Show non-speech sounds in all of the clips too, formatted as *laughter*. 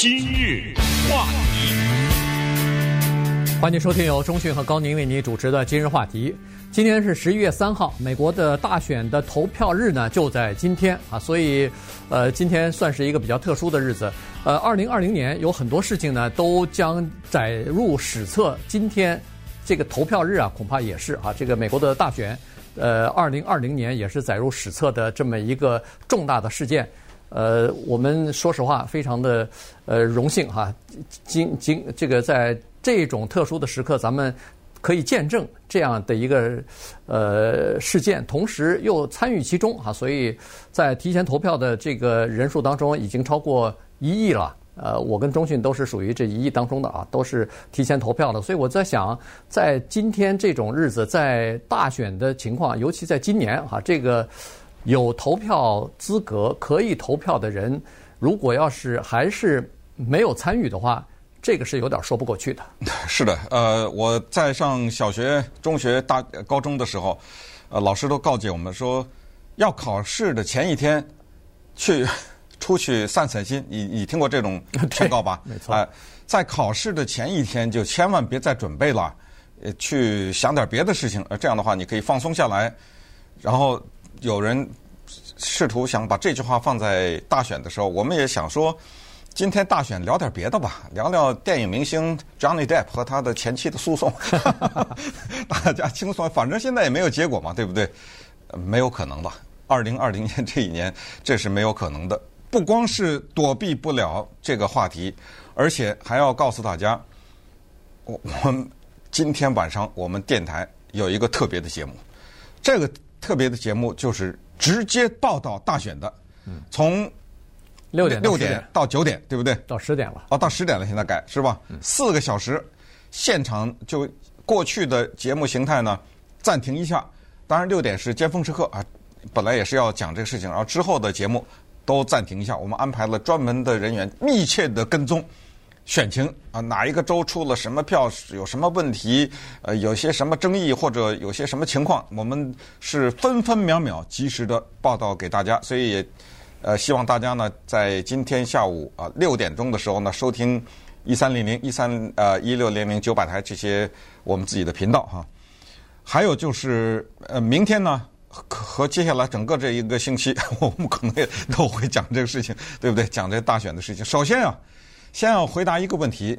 今日话题，欢迎收听由中讯和高宁为您主持的今日话题。今天是十一月三号，美国的大选的投票日呢就在今天啊，所以呃，今天算是一个比较特殊的日子。呃，二零二零年有很多事情呢都将载入史册，今天这个投票日啊，恐怕也是啊，这个美国的大选。呃，二零二零年也是载入史册的这么一个重大的事件。呃，我们说实话，非常的呃荣幸哈，今今这个在这种特殊的时刻，咱们可以见证这样的一个呃事件，同时又参与其中哈，所以在提前投票的这个人数当中，已经超过一亿了。呃，我跟中讯都是属于这一亿当中的啊，都是提前投票的，所以我在想，在今天这种日子，在大选的情况，尤其在今年哈，这个有投票资格可以投票的人，如果要是还是没有参与的话，这个是有点说不过去的。*laughs* 是的，呃，我在上小学、中学、大高中的时候，呃，老师都告诫我们说，要考试的前一天去。出去散散心，你你听过这种 *laughs* 劝告吧？没错。哎，在考试的前一天就千万别再准备了，呃，去想点别的事情。呃，这样的话你可以放松下来。然后有人试图想把这句话放在大选的时候，我们也想说，今天大选聊点别的吧，聊聊电影明星 Johnny Depp 和他的前妻的诉讼，*laughs* 大家轻松。反正现在也没有结果嘛，对不对？没有可能吧？二零二零年这一年，这是没有可能的。不光是躲避不了这个话题，而且还要告诉大家，我我们今天晚上我们电台有一个特别的节目，这个特别的节目就是直接报道大选的，从六点六点到九点，对不对？到十点了。哦，到十点了，现在改是吧？四个小时，现场就过去的节目形态呢，暂停一下。当然六点是尖峰时刻啊，本来也是要讲这个事情，然后之后的节目。都暂停一下，我们安排了专门的人员密切的跟踪选情啊，哪一个州出了什么票，有什么问题，呃，有些什么争议或者有些什么情况，我们是分分秒秒及时的报道给大家。所以也呃，希望大家呢，在今天下午啊六点钟的时候呢，收听一三零零、一三呃一六零零九百台这些我们自己的频道哈。还有就是呃，明天呢。和接下来整个这一个星期，*laughs* 我们可能也都会讲这个事情，对不对？讲这大选的事情。首先啊，先要回答一个问题，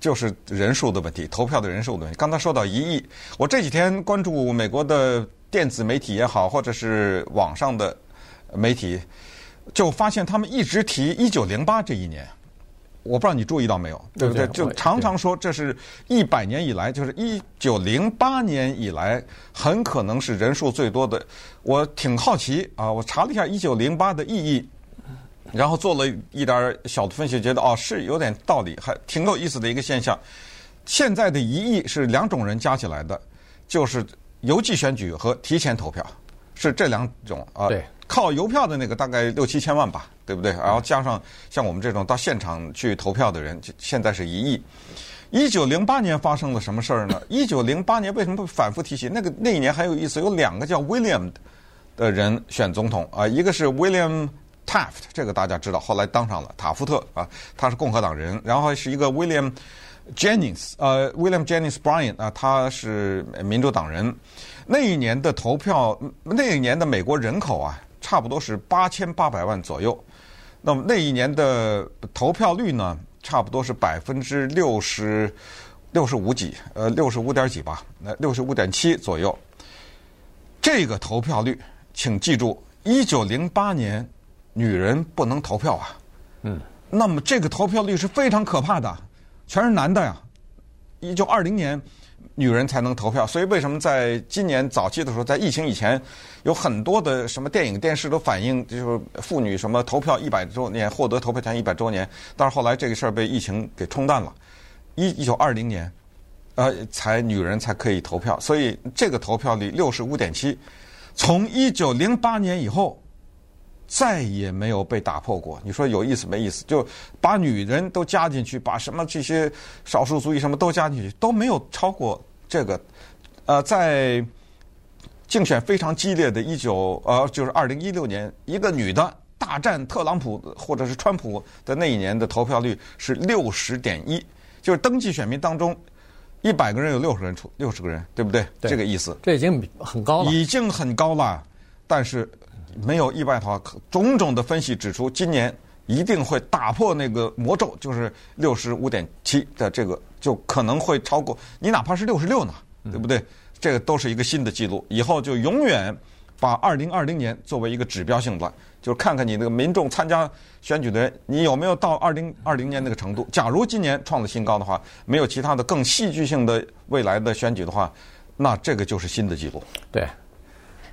就是人数的问题，投票的人数的问题。刚才说到一亿，我这几天关注美国的电子媒体也好，或者是网上的媒体，就发现他们一直提一九零八这一年。我不知道你注意到没有，对不对？就常常说这是一百年以来，就是一九零八年以来，很可能是人数最多的。我挺好奇啊，我查了一下一九零八的意义，然后做了一点小的分析，觉得哦是有点道理，还挺有意思的一个现象。现在的一亿是两种人加起来的，就是邮寄选举和提前投票，是这两种啊。对。靠邮票的那个大概六七千万吧，对不对？然后加上像我们这种到现场去投票的人，现在是一亿。一九零八年发生了什么事儿呢？一九零八年为什么会反复提起？那个那一年很有意思，有两个叫 William 的人选总统啊，一个是 William Taft，这个大家知道，后来当上了塔夫特啊，他是共和党人。然后是一个 William Jennings，呃，William Jennings Bryan 啊，他是民主党人。那一年的投票，那一年的美国人口啊。差不多是八千八百万左右，那么那一年的投票率呢，差不多是百分之六十六十五几，呃，六十五点几吧，那六十五点七左右。这个投票率，请记住，一九零八年女人不能投票啊，嗯，那么这个投票率是非常可怕的，全是男的呀。一九二零年。女人才能投票，所以为什么在今年早期的时候，在疫情以前，有很多的什么电影、电视都反映，就是妇女什么投票一百周年，获得投票权一百周年。但是后来这个事儿被疫情给冲淡了，一一九二零年，呃，才女人才可以投票，所以这个投票率六十五点七，从一九零八年以后，再也没有被打破过。你说有意思没意思？就把女人都加进去，把什么这些少数族裔什么都加进去，都没有超过这个。呃，在竞选非常激烈的一九呃，就是二零一六年，一个女的大战特朗普或者是川普的那一年的投票率是六十点一，就是登记选民当中一百个人有六十人出六十个人，对不对？对这个意思。这已经很高了，已经很高了，但是没有意外的话，种种的分析指出，今年一定会打破那个魔咒，就是六十五点七的这个，就可能会超过你，哪怕是六十六呢，对不对？嗯、这个都是一个新的记录，以后就永远。把二零二零年作为一个指标性的，就是看看你那个民众参加选举的人，你有没有到二零二零年那个程度。假如今年创了新高的话，没有其他的更戏剧性的未来的选举的话，那这个就是新的记录。对，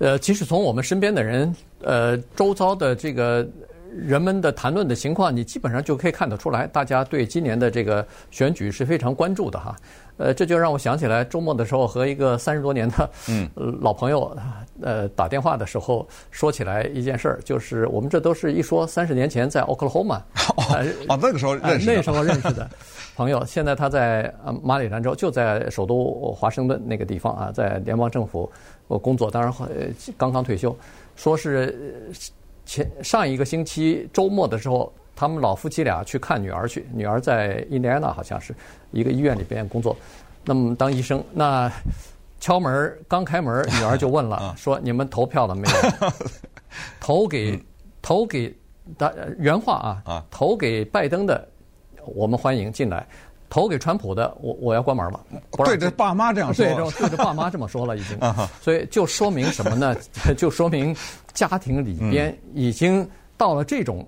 呃，其实从我们身边的人，呃，周遭的这个人们的谈论的情况，你基本上就可以看得出来，大家对今年的这个选举是非常关注的哈。呃，这就让我想起来周末的时候和一个三十多年的嗯 *laughs* 老朋友呃打电话的时候说起来一件事儿，就是我们这都是一说三十年前在 Oklahoma *laughs* 哦，哦那个时候认识的，那时候认识的 *laughs* 朋友，现在他在马里兰州，就在首都华盛顿那个地方啊，在联邦政府工作，当然刚刚退休，说是前上一个星期周末的时候。他们老夫妻俩去看女儿去，女儿在印第安纳好像是一个医院里边工作，那么当医生。那敲门刚开门，女儿就问了，说：“你们投票了没有？*laughs* 投给投给的原话啊，投给拜登的，我们欢迎进来；投给川普的，我我要关门了。”对着爸妈这样说，对着对着爸妈这么说了已经。*laughs* 所以就说明什么呢？*laughs* 就说明家庭里边已经到了这种。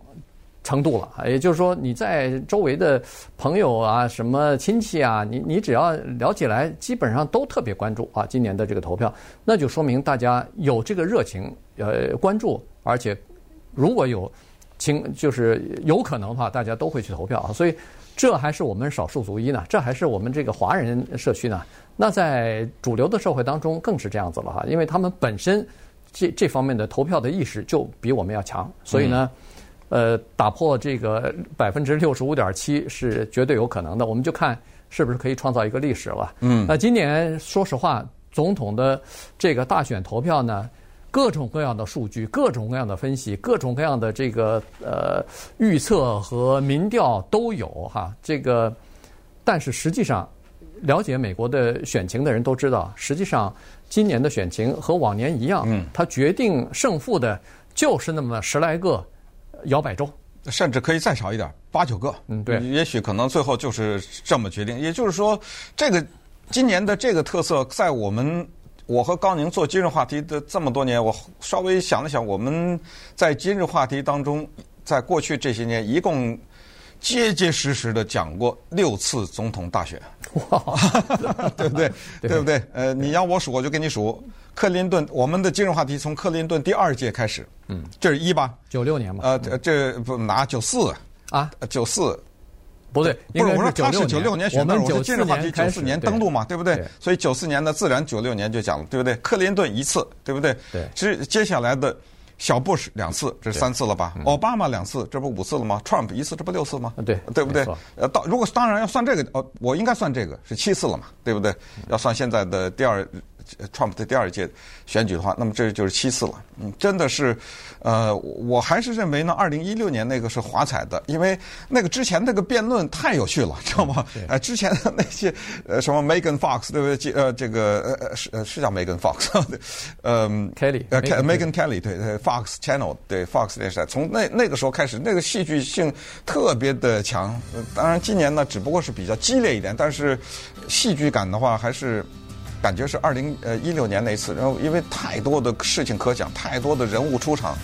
程度了，也就是说，你在周围的朋友啊、什么亲戚啊，你你只要聊起来，基本上都特别关注啊，今年的这个投票，那就说明大家有这个热情，呃，关注，而且如果有情，就是有可能的话，大家都会去投票啊。所以这还是我们少数族裔呢，这还是我们这个华人社区呢。那在主流的社会当中更是这样子了哈，因为他们本身这这方面的投票的意识就比我们要强，所以呢。呃，打破这个百分之六十五点七是绝对有可能的。我们就看是不是可以创造一个历史了。嗯，那今年说实话，总统的这个大选投票呢，各种各样的数据、各种各样的分析、各种各样的这个呃预测和民调都有哈。这个，但是实际上，了解美国的选情的人都知道，实际上今年的选情和往年一样，嗯，它决定胜负的就是那么十来个。摇摆州，甚至可以再少一点，八九个。嗯，对，也许可能最后就是这么决定。也就是说，这个今年的这个特色，在我们我和高宁做今日话题的这么多年，我稍微想了想，我们在今日话题当中，在过去这些年，一共结结实实的讲过六次总统大选，哇，*laughs* 对不对？对，对不对？呃，你要我数，我就给你数。克林顿，我们的今日话题从克林顿第二届开始，嗯，这是一吧？九六年嘛？呃，这不拿九四啊？九四，不对，不是我说他是九六年选的，我们今日话题九四年登陆嘛，对不对？所以九四年的自然九六年就讲了，对不对？克林顿一次，对不对？对，接接下来的小布什两次，这是三次了吧？奥巴马两次，这不五次了吗？Trump 一次，这不六次吗？对，对不对？呃，到如果当然要算这个，哦，我应该算这个是七次了嘛，对不对？要算现在的第二。Trump 的第二届选举的话，那么这就是七次了。嗯，真的是，呃，我还是认为呢，二零一六年那个是华彩的，因为那个之前那个辩论太有趣了，知道吗？哎、呃，之前的那些呃什么 Megan Fox 对不对？呃，这个呃呃是呃是叫 Megan Fox，*laughs* 嗯，Kelly，呃 Megan Kelly 对对 Fox Channel 对 Fox 电视台，从那那个时候开始，那个戏剧性特别的强。当然今年呢，只不过是比较激烈一点，但是戏剧感的话还是。感觉是二零呃一六年那次，然后因为太多的事情可讲，太多的人物出场，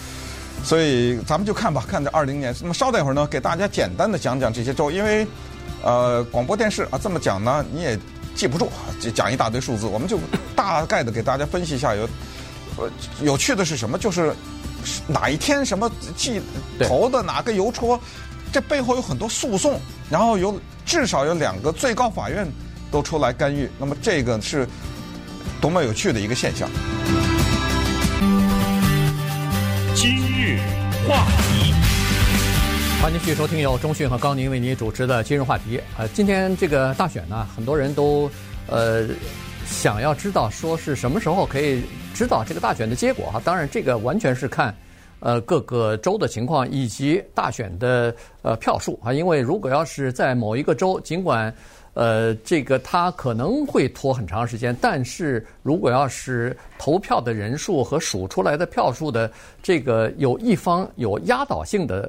所以咱们就看吧，看这二零年。那么稍等一会儿呢，给大家简单的讲讲这些州，因为呃广播电视啊这么讲呢，你也记不住，就讲一大堆数字，我们就大概的给大家分析一下。有呃有趣的是什么？就是哪一天什么记投的哪个邮戳，这背后有很多诉讼，然后有至少有两个最高法院。都出来干预，那么这个是多么有趣的一个现象。今日话题，欢迎继续收听由钟讯和高宁为您主持的今日话题。呃，今天这个大选呢，很多人都呃想要知道说是什么时候可以知道这个大选的结果哈。当然，这个完全是看呃各个州的情况以及大选的呃票数啊。因为如果要是在某一个州，尽管呃这个他可能会拖很长时间，但是如果要是投票的人数和数出来的票数的这个有一方有压倒性的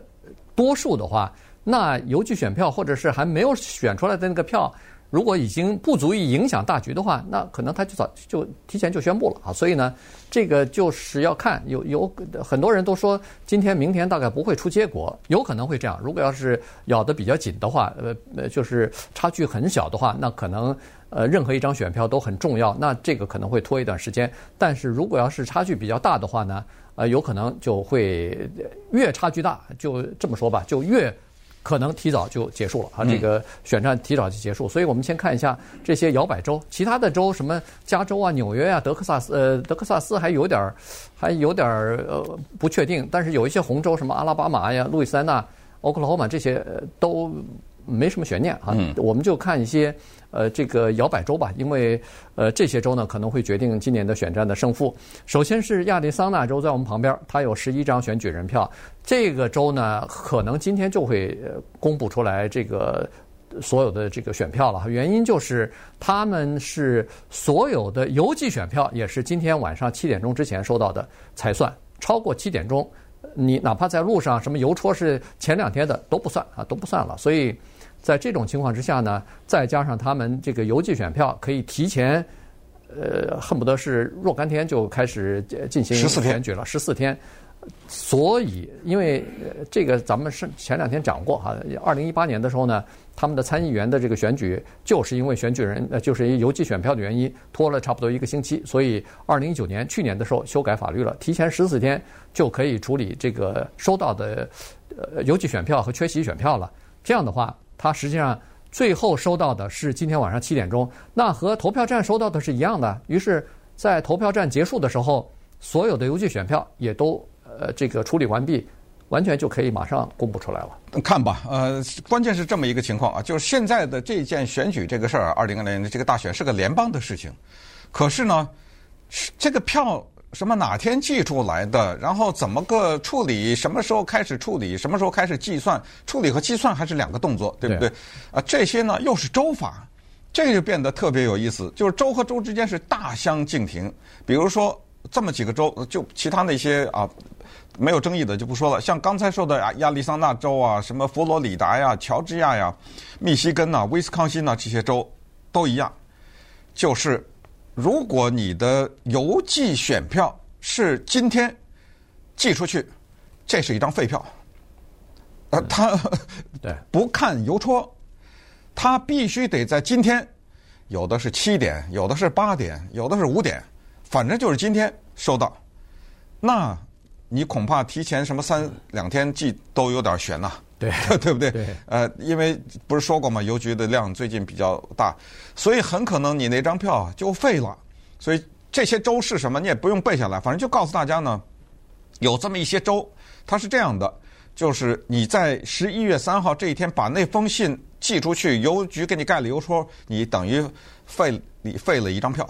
多数的话，那邮寄选票或者是还没有选出来的那个票。如果已经不足以影响大局的话，那可能他就早就提前就宣布了啊。所以呢，这个就是要看有有很多人都说今天明天大概不会出结果，有可能会这样。如果要是咬得比较紧的话，呃呃，就是差距很小的话，那可能呃任何一张选票都很重要，那这个可能会拖一段时间。但是如果要是差距比较大的话呢，呃，有可能就会越差距大，就这么说吧，就越。可能提早就结束了啊，这个选战提早就结束，所以我们先看一下这些摇摆州，其他的州什么加州啊、纽约啊、德克萨斯呃，德克萨斯还有点儿还有点儿呃不确定，但是有一些红州，什么阿拉巴马呀、路易斯安那、奥克拉荷马这些都没什么悬念啊，我们就看一些。呃，这个摇摆州吧，因为呃这些州呢可能会决定今年的选战的胜负。首先是亚利桑那州在我们旁边，它有十一张选举人票。这个州呢可能今天就会公布出来这个所有的这个选票了。原因就是他们是所有的邮寄选票也是今天晚上七点钟之前收到的才算，超过七点钟，你哪怕在路上什么邮戳是前两天的都不算啊，都不算了。所以。在这种情况之下呢，再加上他们这个邮寄选票可以提前，呃，恨不得是若干天就开始进行选举了，十四天。所以，因为这个咱们是前两天讲过哈，二零一八年的时候呢，他们的参议员的这个选举就是因为选举人呃，就是因为邮寄选票的原因拖了差不多一个星期，所以二零一九年去年的时候修改法律了，提前十四天就可以处理这个收到的呃邮寄选票和缺席选票了。这样的话。他实际上最后收到的是今天晚上七点钟，那和投票站收到的是一样的。于是，在投票站结束的时候，所有的邮寄选票也都呃这个处理完毕，完全就可以马上公布出来了。看吧，呃，关键是这么一个情况啊，就是现在的这件选举这个事儿，二零二零年的这个大选是个联邦的事情，可是呢，这个票。什么哪天寄出来的？然后怎么个处理？什么时候开始处理？什么时候开始计算？处理和计算还是两个动作，对不对？啊，这些呢又是州法，这就变得特别有意思。就是州和州之间是大相径庭。比如说这么几个州，就其他那些啊没有争议的就不说了。像刚才说的亚亚利桑那州啊，什么佛罗里达呀、乔治亚呀、密西根呐、威斯康辛呐这些州都一样，就是。如果你的邮寄选票是今天寄出去，这是一张废票。呃，他 *laughs* 对不看邮戳，他必须得在今天，有的是七点，有的是八点，有的是五点，反正就是今天收到。那你恐怕提前什么三两天寄都有点悬呐。对，*laughs* 对不对？对，呃，因为不是说过吗？邮局的量最近比较大，所以很可能你那张票就废了。所以这些州是什么？你也不用背下来，反正就告诉大家呢，有这么一些州，它是这样的，就是你在十一月三号这一天把那封信寄出去，邮局给你盖了邮戳，你等于废你废了一张票。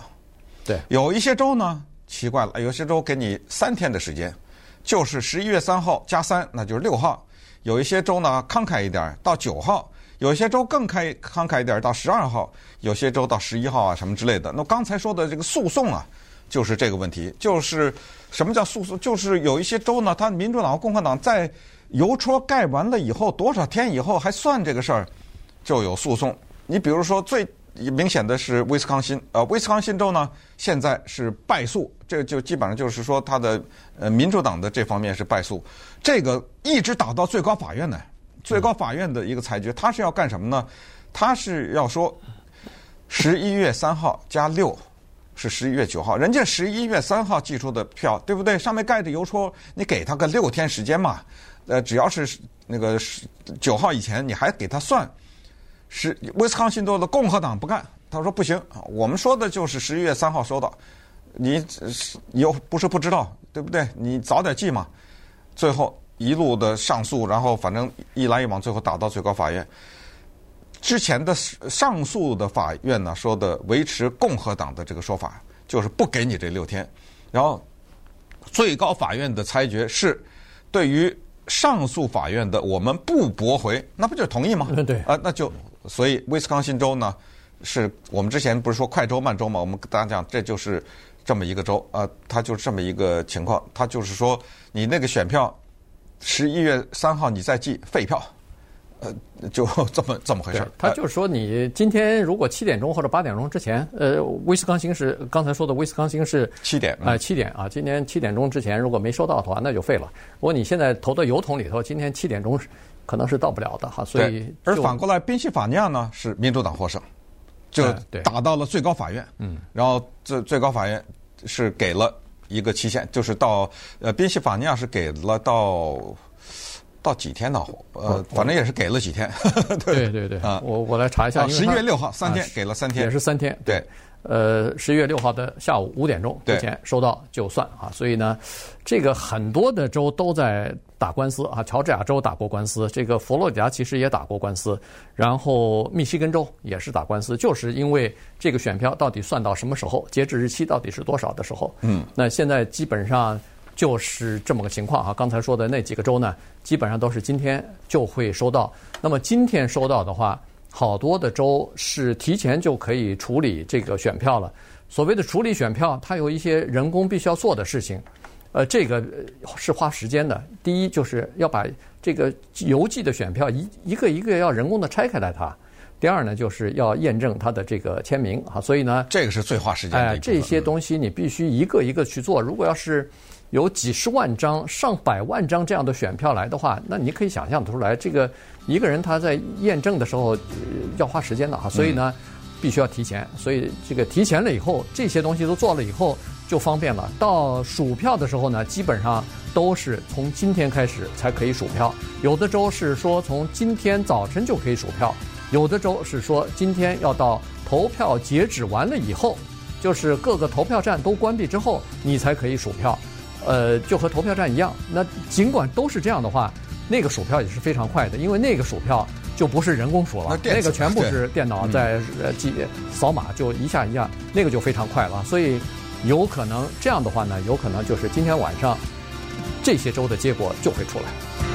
对，有一些州呢，奇怪了，有些州给你三天的时间，就是十一月三号加三，那就是六号。有一些州呢慷慨一点，到九号；有些州更开慷慨一点，到十二号；有些州到十一号啊，什么之类的。那刚才说的这个诉讼啊，就是这个问题，就是什么叫诉讼？就是有一些州呢，它民主党和共和党在邮戳盖完了以后，多少天以后还算这个事儿，就有诉讼。你比如说最。明显的是威斯康辛，呃，威斯康辛州呢，现在是败诉，这就基本上就是说，他的呃民主党的这方面是败诉，这个一直打到最高法院呢，最高法院的一个裁决，他是要干什么呢？他是要说十一月三号加六是十一月九号，人家十一月三号寄出的票，对不对？上面盖着邮戳，你给他个六天时间嘛，呃，只要是那个九号以前，你还给他算。是威斯康辛州的共和党不干，他说不行，我们说的就是十一月三号收到，你又不是不知道，对不对？你早点记嘛。最后一路的上诉，然后反正一来一往，最后打到最高法院。之前的上诉的法院呢说的维持共和党的这个说法，就是不给你这六天。然后最高法院的裁决是对于上诉法院的我们不驳回，那不就是同意吗？对啊，那就所以威斯康星州呢，是我们之前不是说快州慢州嘛？我们跟大家讲，这就是这么一个州啊，它就是这么一个情况，它就是说你那个选票十一月三号你再寄废票。呃，就 *laughs* 这么这么回事儿。他就是说，你今天如果七点钟或者八点钟之前，呃，威斯康星是刚才说的，威斯康星是七点啊，七点啊，今天七点钟之前如果没收到的话，那就废了。如果你现在投到邮筒里头，今天七点钟可能是到不了的哈。所以，而反过来，宾夕法尼亚呢是民主党获胜，就打到了最高法院。嗯，然后最最高法院是给了一个期限，就是到呃，宾夕法尼亚是给了到。到几天呢？呃，反正也是给了几天。对对对啊，我我来查一下。十一月六号，三天给了三天，也是三天。对，呃，十一月六号的下午五点钟之前收到就算啊。所以呢，这个很多的州都在打官司啊。乔治亚州打过官司，这个佛罗里达其实也打过官司，然后密西根州也是打官司，就是因为这个选票到底算到什么时候，截止日期到底是多少的时候。嗯，那现在基本上。就是这么个情况啊！刚才说的那几个州呢，基本上都是今天就会收到。那么今天收到的话，好多的州是提前就可以处理这个选票了。所谓的处理选票，它有一些人工必须要做的事情，呃，这个是花时间的。第一，就是要把这个邮寄的选票一一个一个要人工的拆开来它；第二呢，就是要验证它的这个签名啊。所以呢，这个是最花时间的。哎，这些东西你必须一个一个去做。如果要是有几十万张、上百万张这样的选票来的话，那你可以想象得出来，这个一个人他在验证的时候要花时间的啊，所以呢，必须要提前。所以这个提前了以后，这些东西都做了以后就方便了。到数票的时候呢，基本上都是从今天开始才可以数票。有的州是说从今天早晨就可以数票，有的州是说今天要到投票截止完了以后，就是各个投票站都关闭之后，你才可以数票。呃，就和投票站一样。那尽管都是这样的话，那个数票也是非常快的，因为那个数票就不是人工数了，那，那个全部是电脑在呃记扫码，就一下一下，那个就非常快了。所以有可能这样的话呢，有可能就是今天晚上这些州的结果就会出来。